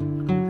Música